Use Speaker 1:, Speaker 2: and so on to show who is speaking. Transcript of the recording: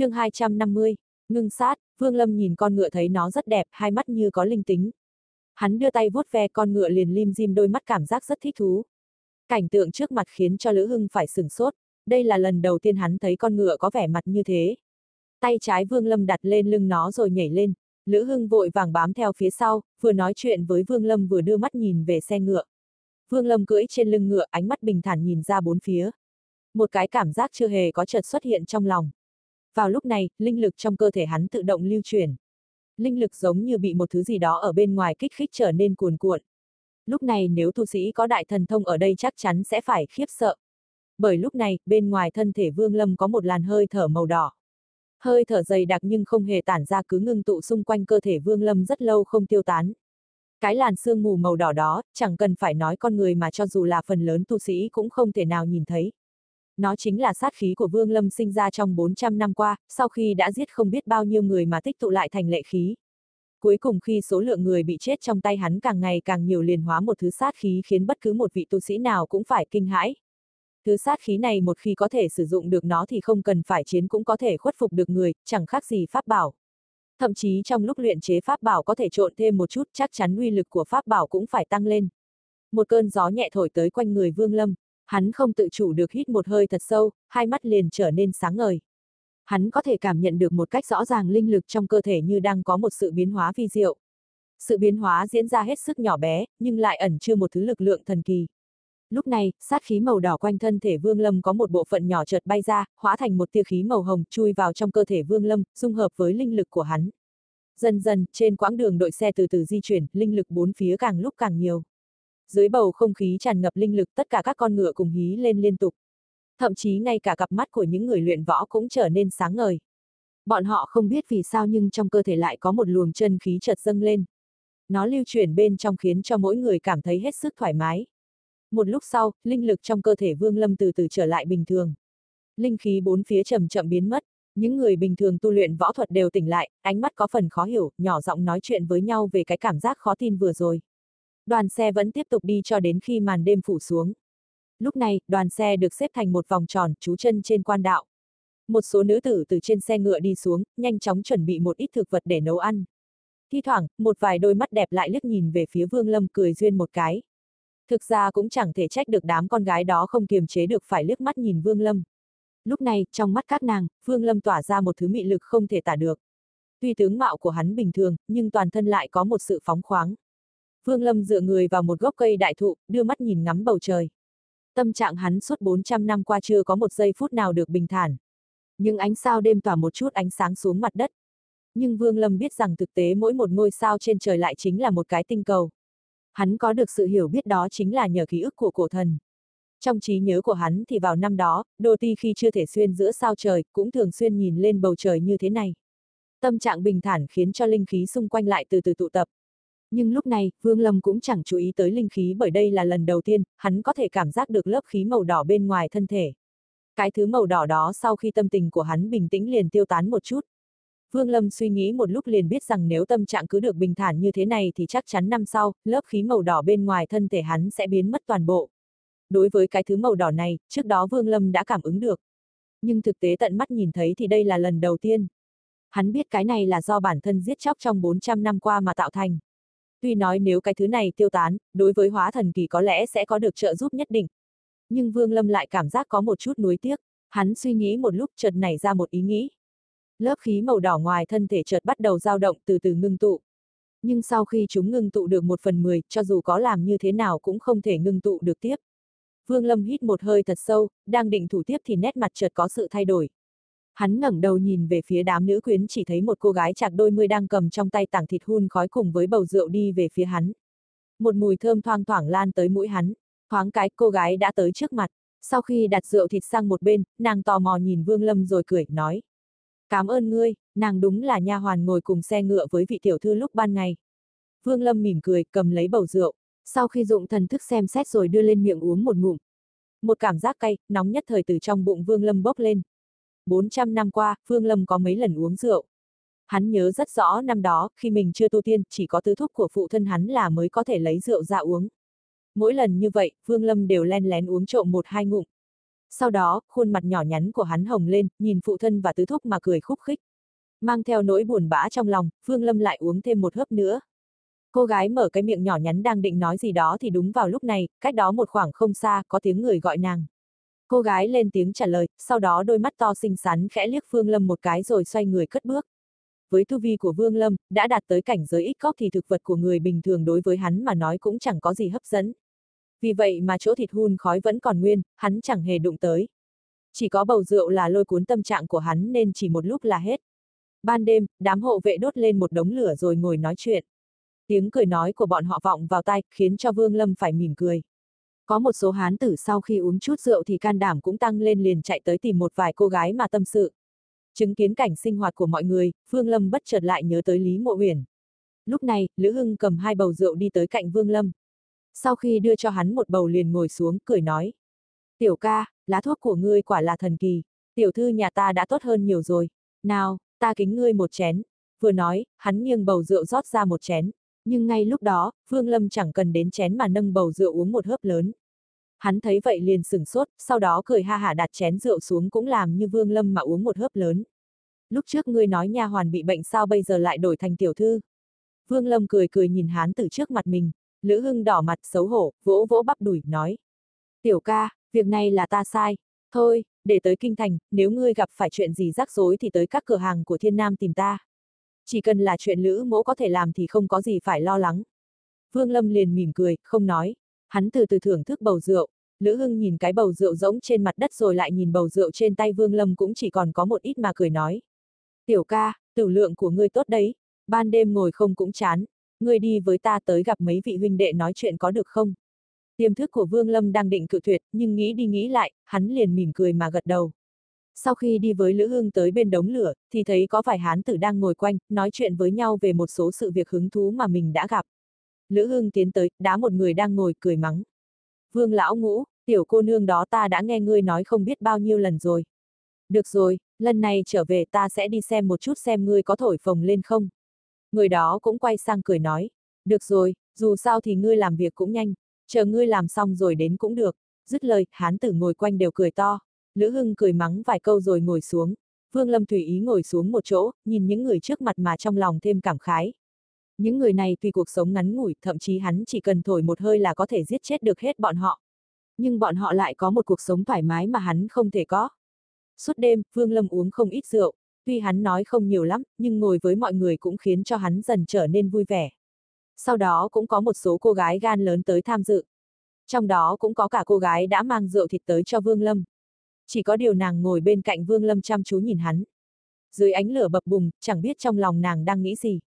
Speaker 1: chương 250, ngưng sát, Vương Lâm nhìn con ngựa thấy nó rất đẹp, hai mắt như có linh tính. Hắn đưa tay vuốt ve con ngựa liền lim dim đôi mắt cảm giác rất thích thú. Cảnh tượng trước mặt khiến cho Lữ Hưng phải sửng sốt, đây là lần đầu tiên hắn thấy con ngựa có vẻ mặt như thế. Tay trái Vương Lâm đặt lên lưng nó rồi nhảy lên, Lữ Hưng vội vàng bám theo phía sau, vừa nói chuyện với Vương Lâm vừa đưa mắt nhìn về xe ngựa. Vương Lâm cưỡi trên lưng ngựa ánh mắt bình thản nhìn ra bốn phía. Một cái cảm giác chưa hề có chợt xuất hiện trong lòng. Vào lúc này, linh lực trong cơ thể hắn tự động lưu chuyển. Linh lực giống như bị một thứ gì đó ở bên ngoài kích thích trở nên cuồn cuộn. Lúc này nếu tu sĩ có đại thần thông ở đây chắc chắn sẽ phải khiếp sợ. Bởi lúc này, bên ngoài thân thể Vương Lâm có một làn hơi thở màu đỏ. Hơi thở dày đặc nhưng không hề tản ra cứ ngưng tụ xung quanh cơ thể Vương Lâm rất lâu không tiêu tán. Cái làn sương mù màu đỏ đó, chẳng cần phải nói con người mà cho dù là phần lớn tu sĩ cũng không thể nào nhìn thấy. Nó chính là sát khí của Vương Lâm sinh ra trong 400 năm qua, sau khi đã giết không biết bao nhiêu người mà tích tụ lại thành lệ khí. Cuối cùng khi số lượng người bị chết trong tay hắn càng ngày càng nhiều liền hóa một thứ sát khí khiến bất cứ một vị tu sĩ nào cũng phải kinh hãi. Thứ sát khí này một khi có thể sử dụng được nó thì không cần phải chiến cũng có thể khuất phục được người, chẳng khác gì pháp bảo. Thậm chí trong lúc luyện chế pháp bảo có thể trộn thêm một chút chắc chắn uy lực của pháp bảo cũng phải tăng lên. Một cơn gió nhẹ thổi tới quanh người Vương Lâm, hắn không tự chủ được hít một hơi thật sâu, hai mắt liền trở nên sáng ngời. Hắn có thể cảm nhận được một cách rõ ràng linh lực trong cơ thể như đang có một sự biến hóa vi diệu. Sự biến hóa diễn ra hết sức nhỏ bé, nhưng lại ẩn chứa một thứ lực lượng thần kỳ. Lúc này, sát khí màu đỏ quanh thân thể Vương Lâm có một bộ phận nhỏ chợt bay ra, hóa thành một tia khí màu hồng chui vào trong cơ thể Vương Lâm, dung hợp với linh lực của hắn. Dần dần, trên quãng đường đội xe từ từ di chuyển, linh lực bốn phía càng lúc càng nhiều. Dưới bầu không khí tràn ngập linh lực tất cả các con ngựa cùng hí lên liên tục. Thậm chí ngay cả cặp mắt của những người luyện võ cũng trở nên sáng ngời. Bọn họ không biết vì sao nhưng trong cơ thể lại có một luồng chân khí chợt dâng lên. Nó lưu chuyển bên trong khiến cho mỗi người cảm thấy hết sức thoải mái. Một lúc sau, linh lực trong cơ thể Vương Lâm từ từ trở lại bình thường. Linh khí bốn phía chậm chậm biến mất, những người bình thường tu luyện võ thuật đều tỉnh lại, ánh mắt có phần khó hiểu, nhỏ giọng nói chuyện với nhau về cái cảm giác khó tin vừa rồi. Đoàn xe vẫn tiếp tục đi cho đến khi màn đêm phủ xuống. Lúc này, đoàn xe được xếp thành một vòng tròn, trú chân trên quan đạo. Một số nữ tử từ trên xe ngựa đi xuống, nhanh chóng chuẩn bị một ít thực vật để nấu ăn. Thi thoảng, một vài đôi mắt đẹp lại liếc nhìn về phía Vương Lâm cười duyên một cái. Thực ra cũng chẳng thể trách được đám con gái đó không kiềm chế được phải liếc mắt nhìn Vương Lâm. Lúc này, trong mắt các nàng, Vương Lâm tỏa ra một thứ mị lực không thể tả được. Tuy tướng mạo của hắn bình thường, nhưng toàn thân lại có một sự phóng khoáng. Vương Lâm dựa người vào một gốc cây đại thụ, đưa mắt nhìn ngắm bầu trời. Tâm trạng hắn suốt 400 năm qua chưa có một giây phút nào được bình thản. Nhưng ánh sao đêm tỏa một chút ánh sáng xuống mặt đất. Nhưng Vương Lâm biết rằng thực tế mỗi một ngôi sao trên trời lại chính là một cái tinh cầu. Hắn có được sự hiểu biết đó chính là nhờ ký ức của cổ thần. Trong trí nhớ của hắn thì vào năm đó, Đô Ti khi chưa thể xuyên giữa sao trời, cũng thường xuyên nhìn lên bầu trời như thế này. Tâm trạng bình thản khiến cho linh khí xung quanh lại từ từ tụ tập. Nhưng lúc này, Vương Lâm cũng chẳng chú ý tới linh khí bởi đây là lần đầu tiên, hắn có thể cảm giác được lớp khí màu đỏ bên ngoài thân thể. Cái thứ màu đỏ đó sau khi tâm tình của hắn bình tĩnh liền tiêu tán một chút. Vương Lâm suy nghĩ một lúc liền biết rằng nếu tâm trạng cứ được bình thản như thế này thì chắc chắn năm sau, lớp khí màu đỏ bên ngoài thân thể hắn sẽ biến mất toàn bộ. Đối với cái thứ màu đỏ này, trước đó Vương Lâm đã cảm ứng được. Nhưng thực tế tận mắt nhìn thấy thì đây là lần đầu tiên. Hắn biết cái này là do bản thân giết chóc trong 400 năm qua mà tạo thành. Tuy nói nếu cái thứ này tiêu tán, đối với hóa thần kỳ có lẽ sẽ có được trợ giúp nhất định. Nhưng Vương Lâm lại cảm giác có một chút nuối tiếc. Hắn suy nghĩ một lúc chợt nảy ra một ý nghĩ. Lớp khí màu đỏ ngoài thân thể chợt bắt đầu dao động từ từ ngưng tụ. Nhưng sau khi chúng ngưng tụ được một phần mười, cho dù có làm như thế nào cũng không thể ngưng tụ được tiếp. Vương Lâm hít một hơi thật sâu, đang định thủ tiếp thì nét mặt chợt có sự thay đổi. Hắn ngẩng đầu nhìn về phía đám nữ quyến chỉ thấy một cô gái chạc đôi mươi đang cầm trong tay tảng thịt hun khói cùng với bầu rượu đi về phía hắn. Một mùi thơm thoang thoảng lan tới mũi hắn, thoáng cái cô gái đã tới trước mặt. Sau khi đặt rượu thịt sang một bên, nàng tò mò nhìn Vương Lâm rồi cười, nói. Cảm ơn ngươi, nàng đúng là nha hoàn ngồi cùng xe ngựa với vị tiểu thư lúc ban ngày. Vương Lâm mỉm cười, cầm lấy bầu rượu. Sau khi dụng thần thức xem xét rồi đưa lên miệng uống một ngụm. Một cảm giác cay, nóng nhất thời từ trong bụng Vương Lâm bốc lên. 400 năm qua, Vương Lâm có mấy lần uống rượu. Hắn nhớ rất rõ năm đó, khi mình chưa tu tiên, chỉ có tứ thúc của phụ thân hắn là mới có thể lấy rượu ra uống. Mỗi lần như vậy, Vương Lâm đều len lén uống trộm một hai ngụm. Sau đó, khuôn mặt nhỏ nhắn của hắn hồng lên, nhìn phụ thân và tứ thúc mà cười khúc khích. Mang theo nỗi buồn bã trong lòng, Vương Lâm lại uống thêm một hớp nữa. Cô gái mở cái miệng nhỏ nhắn đang định nói gì đó thì đúng vào lúc này, cách đó một khoảng không xa, có tiếng người gọi nàng. Cô gái lên tiếng trả lời, sau đó đôi mắt to xinh xắn khẽ liếc Vương Lâm một cái rồi xoay người cất bước. Với tu vi của Vương Lâm, đã đạt tới cảnh giới ít cóc thì thực vật của người bình thường đối với hắn mà nói cũng chẳng có gì hấp dẫn. Vì vậy mà chỗ thịt hun khói vẫn còn nguyên, hắn chẳng hề đụng tới. Chỉ có bầu rượu là lôi cuốn tâm trạng của hắn nên chỉ một lúc là hết. Ban đêm, đám hộ vệ đốt lên một đống lửa rồi ngồi nói chuyện. Tiếng cười nói của bọn họ vọng vào tai, khiến cho Vương Lâm phải mỉm cười. Có một số hán tử sau khi uống chút rượu thì can đảm cũng tăng lên liền chạy tới tìm một vài cô gái mà tâm sự. Chứng kiến cảnh sinh hoạt của mọi người, Vương Lâm bất chợt lại nhớ tới Lý Mộ Huyền. Lúc này, Lữ Hưng cầm hai bầu rượu đi tới cạnh Vương Lâm. Sau khi đưa cho hắn một bầu liền ngồi xuống, cười nói. Tiểu ca, lá thuốc của ngươi quả là thần kỳ. Tiểu thư nhà ta đã tốt hơn nhiều rồi. Nào, ta kính ngươi một chén. Vừa nói, hắn nghiêng bầu rượu rót ra một chén. Nhưng ngay lúc đó, Vương Lâm chẳng cần đến chén mà nâng bầu rượu uống một hớp lớn. Hắn thấy vậy liền sửng sốt, sau đó cười ha hả đặt chén rượu xuống cũng làm như Vương Lâm mà uống một hớp lớn. Lúc trước ngươi nói nha hoàn bị bệnh sao bây giờ lại đổi thành tiểu thư. Vương Lâm cười cười nhìn hắn từ trước mặt mình, Lữ Hưng đỏ mặt xấu hổ, vỗ vỗ bắp đùi, nói. Tiểu ca, việc này là ta sai. Thôi, để tới kinh thành, nếu ngươi gặp phải chuyện gì rắc rối thì tới các cửa hàng của thiên nam tìm ta. Chỉ cần là chuyện Lữ mỗ có thể làm thì không có gì phải lo lắng. Vương Lâm liền mỉm cười, không nói. Hắn từ từ thưởng thức bầu rượu. Lữ Hưng nhìn cái bầu rượu rỗng trên mặt đất rồi lại nhìn bầu rượu trên tay Vương Lâm cũng chỉ còn có một ít mà cười nói. Tiểu ca, tử lượng của ngươi tốt đấy. Ban đêm ngồi không cũng chán. Ngươi đi với ta tới gặp mấy vị huynh đệ nói chuyện có được không? Tiềm thức của Vương Lâm đang định cự tuyệt, nhưng nghĩ đi nghĩ lại, hắn liền mỉm cười mà gật đầu. Sau khi đi với Lữ Hưng tới bên đống lửa, thì thấy có vài hán tử đang ngồi quanh, nói chuyện với nhau về một số sự việc hứng thú mà mình đã gặp. Lữ Hưng tiến tới, đá một người đang ngồi cười mắng. Vương lão ngũ, tiểu cô nương đó ta đã nghe ngươi nói không biết bao nhiêu lần rồi. Được rồi, lần này trở về ta sẽ đi xem một chút xem ngươi có thổi phồng lên không. Người đó cũng quay sang cười nói. Được rồi, dù sao thì ngươi làm việc cũng nhanh, chờ ngươi làm xong rồi đến cũng được. Dứt lời, hán tử ngồi quanh đều cười to. Lữ Hưng cười mắng vài câu rồi ngồi xuống. Vương Lâm Thủy ý ngồi xuống một chỗ, nhìn những người trước mặt mà trong lòng thêm cảm khái. Những người này tuy cuộc sống ngắn ngủi, thậm chí hắn chỉ cần thổi một hơi là có thể giết chết được hết bọn họ. Nhưng bọn họ lại có một cuộc sống thoải mái mà hắn không thể có. Suốt đêm, Vương Lâm uống không ít rượu, tuy hắn nói không nhiều lắm, nhưng ngồi với mọi người cũng khiến cho hắn dần trở nên vui vẻ. Sau đó cũng có một số cô gái gan lớn tới tham dự. Trong đó cũng có cả cô gái đã mang rượu thịt tới cho Vương Lâm. Chỉ có điều nàng ngồi bên cạnh Vương Lâm chăm chú nhìn hắn. Dưới ánh lửa bập bùng, chẳng biết trong lòng nàng đang nghĩ gì.